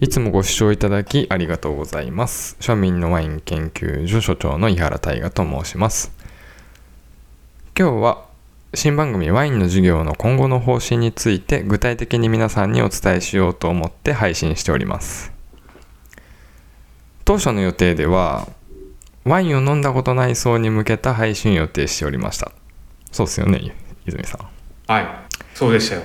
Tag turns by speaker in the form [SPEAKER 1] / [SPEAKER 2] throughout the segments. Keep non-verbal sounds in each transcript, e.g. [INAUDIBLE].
[SPEAKER 1] いつもご視聴いただきありがとうございます。庶民のワイン研究所所長の井原大我と申します。今日は新番組ワインの授業の今後の方針について具体的に皆さんにお伝えしようと思って配信しております。当初の予定ではワインを飲んだことない層に向けた配信を予定しておりました。そうですよね、泉さん。
[SPEAKER 2] はいそうでしたよ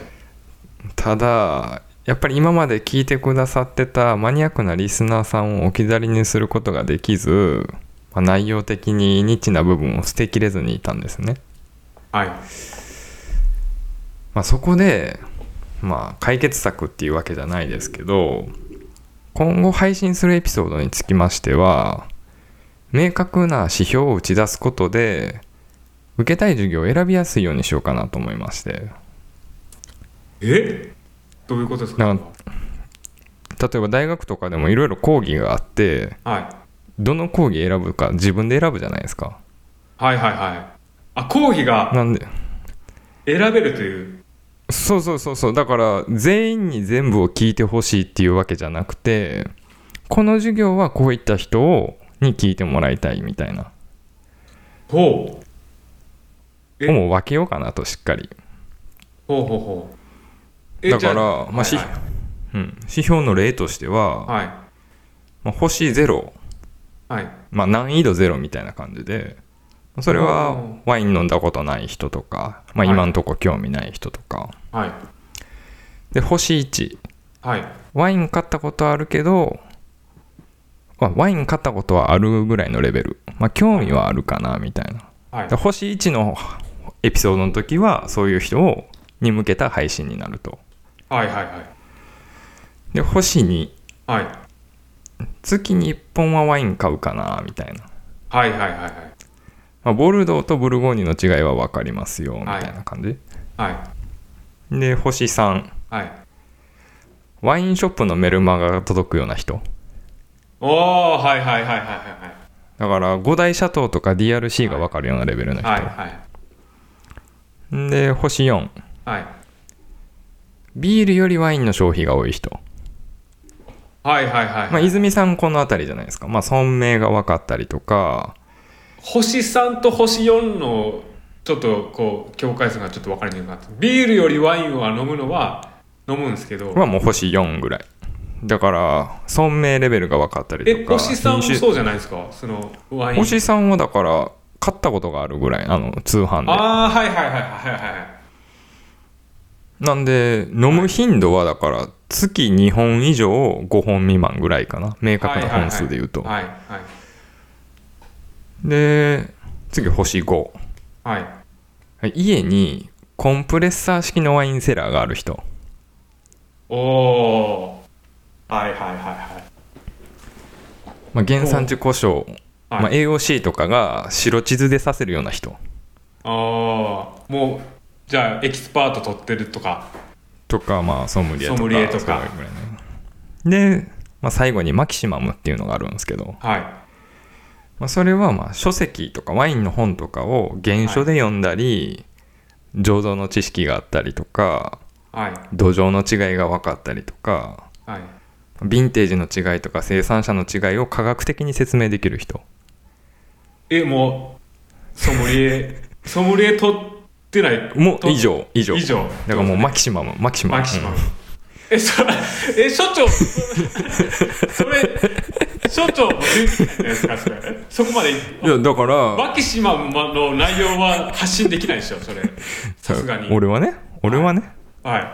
[SPEAKER 1] ただやっぱり今まで聞いてくださってたマニアックなリスナーさんを置き去りにすることができず、まあ内容的にニッチな部分を捨てきれずにいたんですね、
[SPEAKER 2] はい。
[SPEAKER 1] まあ、そこで、まあ、解決策っていうわけじゃないですけど今後配信するエピソードにつきましては明確な指標を打ち出すことで受けたい授業を選びやすいようにしようかなと思いまして。
[SPEAKER 2] え？どういうことですか？
[SPEAKER 1] 例えば大学とかでもいろいろ講義があって
[SPEAKER 2] はい。
[SPEAKER 1] どの講義選ぶか自分で選ぶじゃないですか。
[SPEAKER 2] はいはいはい。あ講義が
[SPEAKER 1] なんで？
[SPEAKER 2] 選べるという？
[SPEAKER 1] そうそうそうそう。だから全員に全部を聞いてほしいっていうわけじゃなくてこの授業はこういった人をに聞いてもらいたいみたいな。
[SPEAKER 2] ほう。え？
[SPEAKER 1] もう分けようかなとしっかり。
[SPEAKER 2] ほうほうほう。え
[SPEAKER 1] だからまあし
[SPEAKER 2] はい。
[SPEAKER 1] うん、指標の例としては、
[SPEAKER 2] はい。
[SPEAKER 1] まあ、星0、
[SPEAKER 2] はい。
[SPEAKER 1] まあ、難易度0みたいな感じでそれはワイン飲んだことない人とか、まあ、
[SPEAKER 2] はい。
[SPEAKER 1] 今んとこ興味ない人とか、
[SPEAKER 2] はい。
[SPEAKER 1] で星1
[SPEAKER 2] はい。
[SPEAKER 1] ワイン買ったことあるけど、まあ、ワイン買ったことはあるぐらいのレベル、まあ、興味はあるかなみたいな。
[SPEAKER 2] はい。
[SPEAKER 1] で星1のエピソードの時はそういう人をに向けた配信になると
[SPEAKER 2] はいはいはい。
[SPEAKER 1] で星2
[SPEAKER 2] はい。
[SPEAKER 1] 月に1本はワイン買うかなみたいな、
[SPEAKER 2] はいはいはいはい。
[SPEAKER 1] まあ、ボルドーとブルゴーニュの違いは分かりますよみたいな感じ、
[SPEAKER 2] はい。
[SPEAKER 1] で星3
[SPEAKER 2] はい。
[SPEAKER 1] ワインショップのメルマガが届くような人。
[SPEAKER 2] おおはいはいはいはいはい
[SPEAKER 1] だから五大シャトーとか DRC が分かるようなレベルの人、
[SPEAKER 2] はいはい。
[SPEAKER 1] で星4
[SPEAKER 2] はい
[SPEAKER 1] ビールよりワインの消費が多い人、
[SPEAKER 2] はいはいはい
[SPEAKER 1] まあ、泉さんこの辺りじゃないですか、まあ、村名が分かったりとか。
[SPEAKER 2] 星3と星4のちょっとこう境界線がちょっと分かりにくかったビールよりワインは飲むのは飲むんですけど。
[SPEAKER 1] はもう星4ぐらい。だから村名レベルが分かったりとか。
[SPEAKER 2] え星3もそうじゃないですか？そのワイン。
[SPEAKER 1] 星さんはだから買ったことがあるぐらい。あの通販で。
[SPEAKER 2] ああはいはいはいはいはいはい
[SPEAKER 1] なんで飲む頻度はだから月2本以上5本未満ぐらいかな。明確な本数で言うと、
[SPEAKER 2] はいはい
[SPEAKER 1] で次星5
[SPEAKER 2] はい。
[SPEAKER 1] 家にコンプレッサー式のワインセラーがある人。
[SPEAKER 2] おおはいはいはいはい。
[SPEAKER 1] まあ、原産地呼称、
[SPEAKER 2] はい。
[SPEAKER 1] まあ、AOC とかが白地図でさせるような人。
[SPEAKER 2] ああもうじゃあエキスパート取ってるとか。
[SPEAKER 1] とか、まあ、ソムリエとか
[SPEAKER 2] ソムリエとか。
[SPEAKER 1] ねで、まあ、最後にマキシマムっていうのがあるんですけど、
[SPEAKER 2] はい。
[SPEAKER 1] まあ、それはまあ書籍とかワインの本とかを原書で読んだり、醸造の知識があったりとか
[SPEAKER 2] はい。
[SPEAKER 1] 土壌の違いが分かったりとか
[SPEAKER 2] はい。
[SPEAKER 1] ヴィンテージの違いとか生産者の違いを科学的に説明できる人。
[SPEAKER 2] えもうソムリエソムリエ取ってない。と
[SPEAKER 1] もう以上以上。
[SPEAKER 2] 以上。
[SPEAKER 1] だからもうマキシマムマキシマム。
[SPEAKER 2] マキシマム。
[SPEAKER 1] うん
[SPEAKER 2] えそ [LAUGHS] え所長。[LAUGHS] それ所長のデューティーじゃないですかそれ。そこまで。
[SPEAKER 1] いやだから。
[SPEAKER 2] マキシマムの内容は発信できないでしょそれ。さすがに。
[SPEAKER 1] 俺はね？俺はね、
[SPEAKER 2] はい。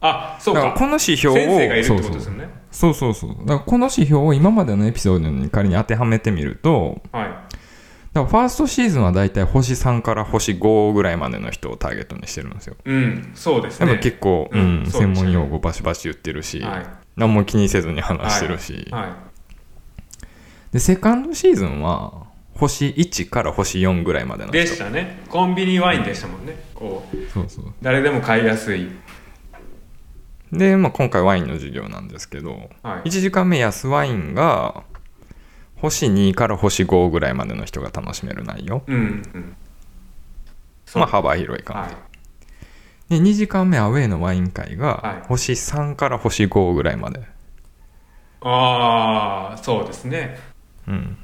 [SPEAKER 2] あそうか。
[SPEAKER 1] この指標を。
[SPEAKER 2] 先生がいるってこと
[SPEAKER 1] そう。そうそうそう。だからこの指標を今までのエピソードに仮に当てはめてみると
[SPEAKER 2] はい
[SPEAKER 1] だからファーストシーズンはだいたい星3から星5ぐらいまでの人をターゲットにしてるんですよ。
[SPEAKER 2] うんそうですね。
[SPEAKER 1] やっぱ結構、
[SPEAKER 2] う
[SPEAKER 1] うんん専門用語バシバシ言ってるし、
[SPEAKER 2] はい。
[SPEAKER 1] 何も気にせずに話してるし、
[SPEAKER 2] は
[SPEAKER 1] でセカンドシーズンは星1から星4ぐらいまでの
[SPEAKER 2] い、
[SPEAKER 1] 人。
[SPEAKER 2] でしたね。コンビニワインでしたもんね。こう
[SPEAKER 1] そうそう。
[SPEAKER 2] 誰でも買いやすい。
[SPEAKER 1] で、まあ、今回ワインの授業なんですけど、
[SPEAKER 2] はい。
[SPEAKER 1] 1時間目安ワインが星2から星5ぐらいまでの人が楽しめる内容。
[SPEAKER 2] うんうん。
[SPEAKER 1] まあ幅広い感
[SPEAKER 2] は
[SPEAKER 1] じ、
[SPEAKER 2] い。
[SPEAKER 1] で2時間目アウェイのワイン会
[SPEAKER 2] はい。
[SPEAKER 1] が星3から星5ぐらいまで。
[SPEAKER 2] ああそうですね。
[SPEAKER 1] うん、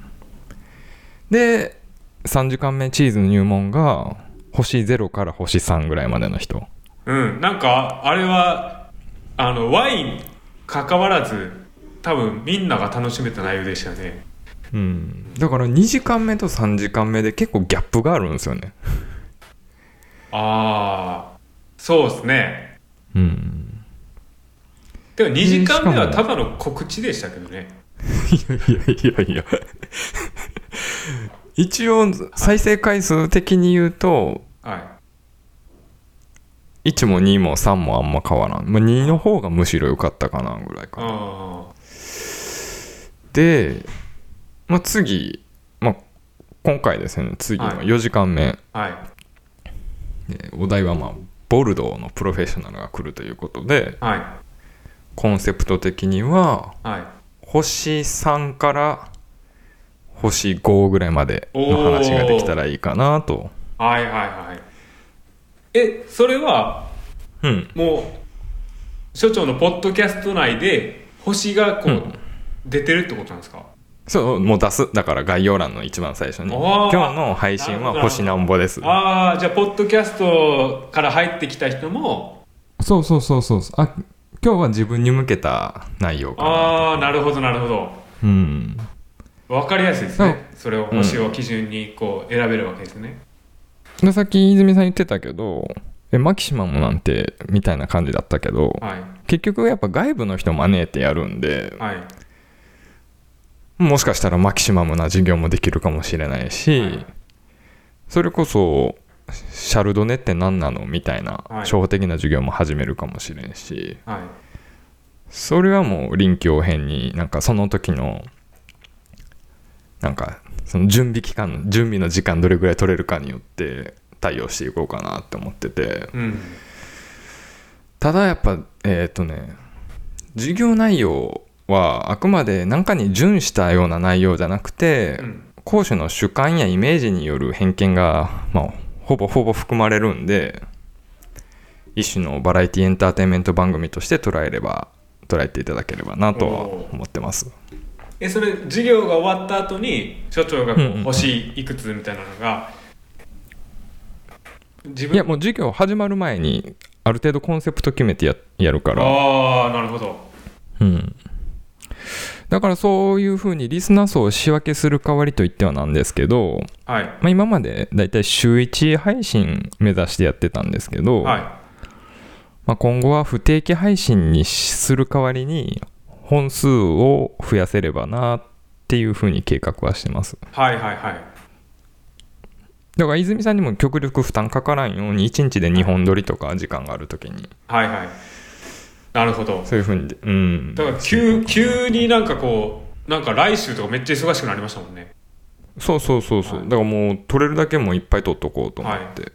[SPEAKER 1] で3時間目チーズの入門が星0から星3ぐらいまでの人。
[SPEAKER 2] うん。なんかあれはあのワイン関わらず多分みんなが楽しめた内容でしたね
[SPEAKER 1] うん。だから2時間目と3時間目で結構ギャップがあるんですよね。
[SPEAKER 2] ああそうですね。
[SPEAKER 1] うん。
[SPEAKER 2] でも2時間目はただの告知でしたけどね。
[SPEAKER 1] いやいやいやいや。[LAUGHS] 一応再生回数的に言うと
[SPEAKER 2] はい。
[SPEAKER 1] 1も2も3もあんま変わらん、まあ、2の方がむしろ良かったかなぐらいかな。
[SPEAKER 2] あ
[SPEAKER 1] で、まあ、次、まあ、今回ですね次の
[SPEAKER 2] はい。
[SPEAKER 1] 4時間目、
[SPEAKER 2] あはい。
[SPEAKER 1] でお題はまあボルドーのプロフェッショナルが来るということで
[SPEAKER 2] はい。
[SPEAKER 1] コンセプト的には
[SPEAKER 2] はい。
[SPEAKER 1] 星3から星5ぐらいまでの話ができたらいいかなと。
[SPEAKER 2] はいはいはい。えそれは
[SPEAKER 1] うん。
[SPEAKER 2] もう所長のポッドキャスト内で星がこう、
[SPEAKER 1] うん。
[SPEAKER 2] 出てるってことなんですか？
[SPEAKER 1] そうもう出す。だから概要欄の一番最初に。今日の配信は星なんぼです。
[SPEAKER 2] ああじゃあポッドキャストから入ってきた人も。
[SPEAKER 1] そうそうそうそうあ今日は自分に向けた内容かな。
[SPEAKER 2] ああなるほどなるほど。
[SPEAKER 1] うん。
[SPEAKER 2] 分かりやすいですね。それを星を基準にこう選べるわけですね、
[SPEAKER 1] でさっき泉さん言ってたけどえマキシマムなんてみたいな感じだったけど
[SPEAKER 2] はい。
[SPEAKER 1] 結局やっぱ外部の人招いてやるんで
[SPEAKER 2] はい
[SPEAKER 1] もしかしたらマキシマムな授業もできるかもしれないし、
[SPEAKER 2] はい。
[SPEAKER 1] それこそシャルドネって何なの？みたいな
[SPEAKER 2] はい。
[SPEAKER 1] 初歩的な授業も始めるかもしれんし、
[SPEAKER 2] はい。
[SPEAKER 1] それはもう臨機応変になんかその時のなんかその準備期間準備の時間どれぐらい取れるかによって対応していこうかなって思ってて。
[SPEAKER 2] うん。
[SPEAKER 1] ただやっぱえっ、とね授業内容はあくまで何かに準したような内容じゃなくて、
[SPEAKER 2] うん。
[SPEAKER 1] 講師の主観やイメージによる偏見が、まあ、ほぼほぼ含まれるんで一種のバラエティエンターテインメント番組として捉えれば捉えていただければなとは思ってます。
[SPEAKER 2] えそれ授業が終わった後に所長がこ
[SPEAKER 1] うんうん
[SPEAKER 2] う星いくつみたいなのが自分？
[SPEAKER 1] いやもう授業始まる前にある程度コンセプト決めてややるから。
[SPEAKER 2] ああなるほど。
[SPEAKER 1] うんだからそういうふうにリスナー層を仕分けする代わりといってはなんですけど、
[SPEAKER 2] はい。
[SPEAKER 1] まあ、今までだいたい週1配信目指してやってたんですけど、
[SPEAKER 2] はい。
[SPEAKER 1] まあ、今後は不定期配信にする代わりに本数を増やせればなっていうふうに計画はしてます。
[SPEAKER 2] はいはいはい。
[SPEAKER 1] だから泉さんにも極力負担かからんように1日で2本撮りとか時間がある時に。
[SPEAKER 2] はいはいなるほど。
[SPEAKER 1] そういうふうにでうん。
[SPEAKER 2] だから急急になんかこうなんか来週とかめっちゃ忙しくなりましたもんね。
[SPEAKER 1] そうそうそうそう、
[SPEAKER 2] はい。
[SPEAKER 1] だからもう撮れるだけもういっぱい撮っとこうと思って、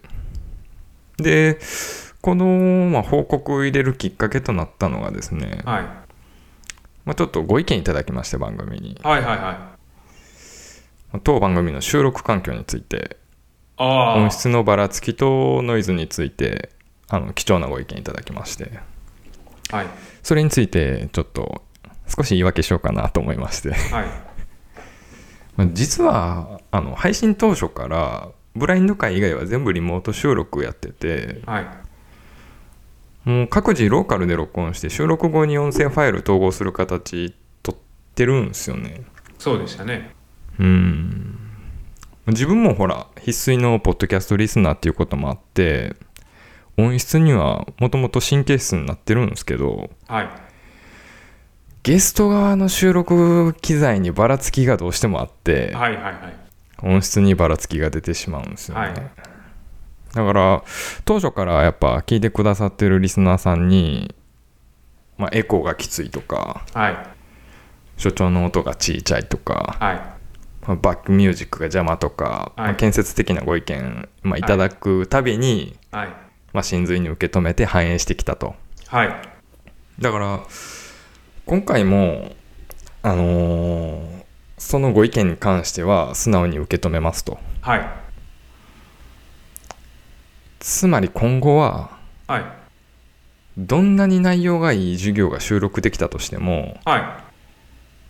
[SPEAKER 1] でこの、まあ、報告を入れるきっかけとなったのがですね、
[SPEAKER 2] はい。
[SPEAKER 1] まあ、ちょっとご意見いただきまして番組に。
[SPEAKER 2] はいはいはい。
[SPEAKER 1] 当番組の収録環境について
[SPEAKER 2] ああ
[SPEAKER 1] 音質のばらつきとノイズについてあの貴重なご意見いただきまして
[SPEAKER 2] はい。
[SPEAKER 1] それについてちょっと少し言い訳しようかなと思いまして。
[SPEAKER 2] はい。[LAUGHS]
[SPEAKER 1] まあ実はあの配信当初からブラインド会以外は全部リモート収録やってて
[SPEAKER 2] はい。
[SPEAKER 1] もう各自ローカルで録音して収録後に音声ファイル統合する形取ってるんですよね。
[SPEAKER 2] そうでしたね。
[SPEAKER 1] うん。自分もほら必須のポッドキャストリスナーっていうこともあって音質にはもともと神経質になってるんですけど
[SPEAKER 2] はい。
[SPEAKER 1] ゲスト側の収録機材にばらつきがどうしてもあって、
[SPEAKER 2] はいはいはい。
[SPEAKER 1] 音質にばらつきが出てしまうんですよね、
[SPEAKER 2] はい。
[SPEAKER 1] だから当初からやっぱ聞いてくださってるリスナーさんに、まあ、エコーがきついとか
[SPEAKER 2] はい。
[SPEAKER 1] 所長の音が小さいとか、
[SPEAKER 2] はい。
[SPEAKER 1] まあバックミュージックが邪魔とか、
[SPEAKER 2] はい。
[SPEAKER 1] まあ建設的なご意見、まあ、いただくたびに、
[SPEAKER 2] はい
[SPEAKER 1] まあ、真髄に受け止めて反映してきたと。
[SPEAKER 2] はい。
[SPEAKER 1] だから今回もあのーそのご意見に関しては素直に受け止めますと。
[SPEAKER 2] はい。
[SPEAKER 1] つまり今後は
[SPEAKER 2] はい。
[SPEAKER 1] どんなに内容がいい授業が収録できたとしても
[SPEAKER 2] は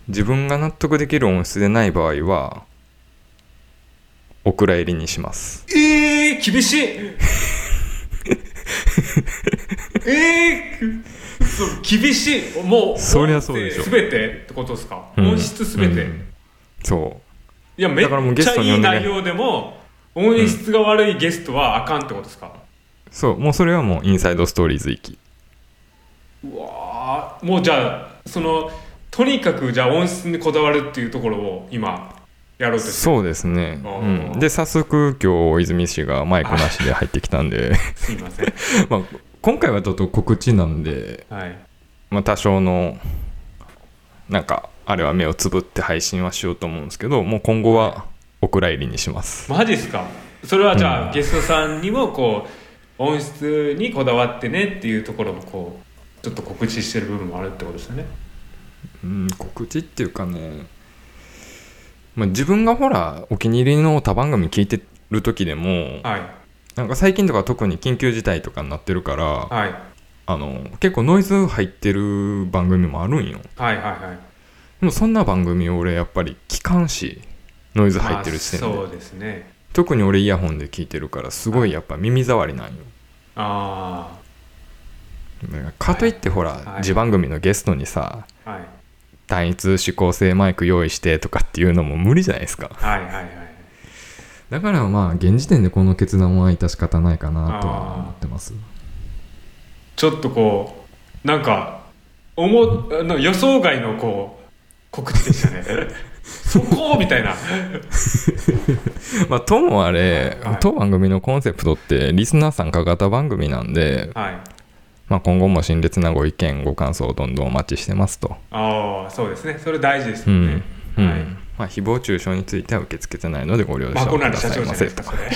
[SPEAKER 1] 自分が納得できる音質でない場合はお蔵入りにします。
[SPEAKER 2] えー、厳しいえー、そう厳しい。もう
[SPEAKER 1] そりゃそうでしょ。
[SPEAKER 2] すべてってことですか、
[SPEAKER 1] うん。
[SPEAKER 2] 音質すべて、
[SPEAKER 1] うん。そ
[SPEAKER 2] いやめっちゃいい内容でも音質が悪いゲストはあかんってことですか、
[SPEAKER 1] うそう。もうそれはもうインサイドストーリーズ域
[SPEAKER 2] うわーもうじゃあそのとにかくじゃあ音質にこだわるっていうところを今やろうと
[SPEAKER 1] そうですね、
[SPEAKER 2] あ
[SPEAKER 1] う
[SPEAKER 2] ー
[SPEAKER 1] ん、で早速今日泉氏がマイクなしで入ってきたんで、[LAUGHS]
[SPEAKER 2] すいません。[LAUGHS]
[SPEAKER 1] まあ、今回はちょっと告知なんで、
[SPEAKER 2] はい。
[SPEAKER 1] まあ、多少のなんかあれは目をつぶって配信はしようと思うんですけどもう今後はお蔵入りにします。
[SPEAKER 2] マジっすか？それはじゃあ、
[SPEAKER 1] うん。
[SPEAKER 2] ゲストさんにもこう音質にこだわってねっていうところもこうちょっと告知してる部分もあるってことですよね？
[SPEAKER 1] うん告知っていうかね、まあ、自分がほらお気に入りの他番組聞いてる時でも
[SPEAKER 2] はい
[SPEAKER 1] なんか最近とか特に緊急事態とかになってるから
[SPEAKER 2] はい。
[SPEAKER 1] あの結構ノイズ入ってる番組もあるんよ。
[SPEAKER 2] はいはいはい。
[SPEAKER 1] でもそんな番組俺やっぱり聞かんしノイズ入ってる時点で、
[SPEAKER 2] まあそうですね。
[SPEAKER 1] 特に俺イヤホンで聞いてるからすごいやっぱ耳障りなんよ。
[SPEAKER 2] あ
[SPEAKER 1] だかといってほら、
[SPEAKER 2] はい。
[SPEAKER 1] 自番組のゲストにさ
[SPEAKER 2] あはい。
[SPEAKER 1] 単一指向性マイク用意してとかっていうのも無理じゃないですか。
[SPEAKER 2] はいはいはい
[SPEAKER 1] だからまあ現時点でこの決断は致し方ないかなとは思ってます。
[SPEAKER 2] ちょっとこうなんか思あの予想外のこう告知でしたね。[LAUGHS] そこみたいな。
[SPEAKER 1] まあともあれ、
[SPEAKER 2] はい。
[SPEAKER 1] 当番組のコンセプトってリスナー参加型番組なんで、
[SPEAKER 2] はい
[SPEAKER 1] まあ、今後も辛烈なご意見ご感想をどんどんお待ちしてますと
[SPEAKER 2] ああそうですねそれ大事ですよね
[SPEAKER 1] うん、うん
[SPEAKER 2] はい
[SPEAKER 1] まあ、誹謗中傷については受け付けてないのでご了承くださいませ。と
[SPEAKER 2] ないですかそ
[SPEAKER 1] か
[SPEAKER 2] れ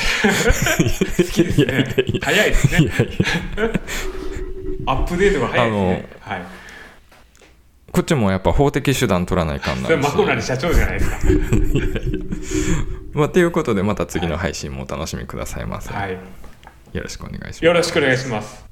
[SPEAKER 2] 好きです
[SPEAKER 1] いやいや
[SPEAKER 2] ね
[SPEAKER 1] いや。
[SPEAKER 2] 早いですね。
[SPEAKER 1] いやいや
[SPEAKER 2] アップデートが早いですね。はい。
[SPEAKER 1] こっちもやっぱ法的手段取らないかん
[SPEAKER 2] それ
[SPEAKER 1] なんし
[SPEAKER 2] まこなり社長じゃないですか。[LAUGHS]
[SPEAKER 1] まあ、ということでまた次の配信もお楽しみくださいませ、
[SPEAKER 2] はい。
[SPEAKER 1] よろしくお願いします。
[SPEAKER 2] よろしくお願いします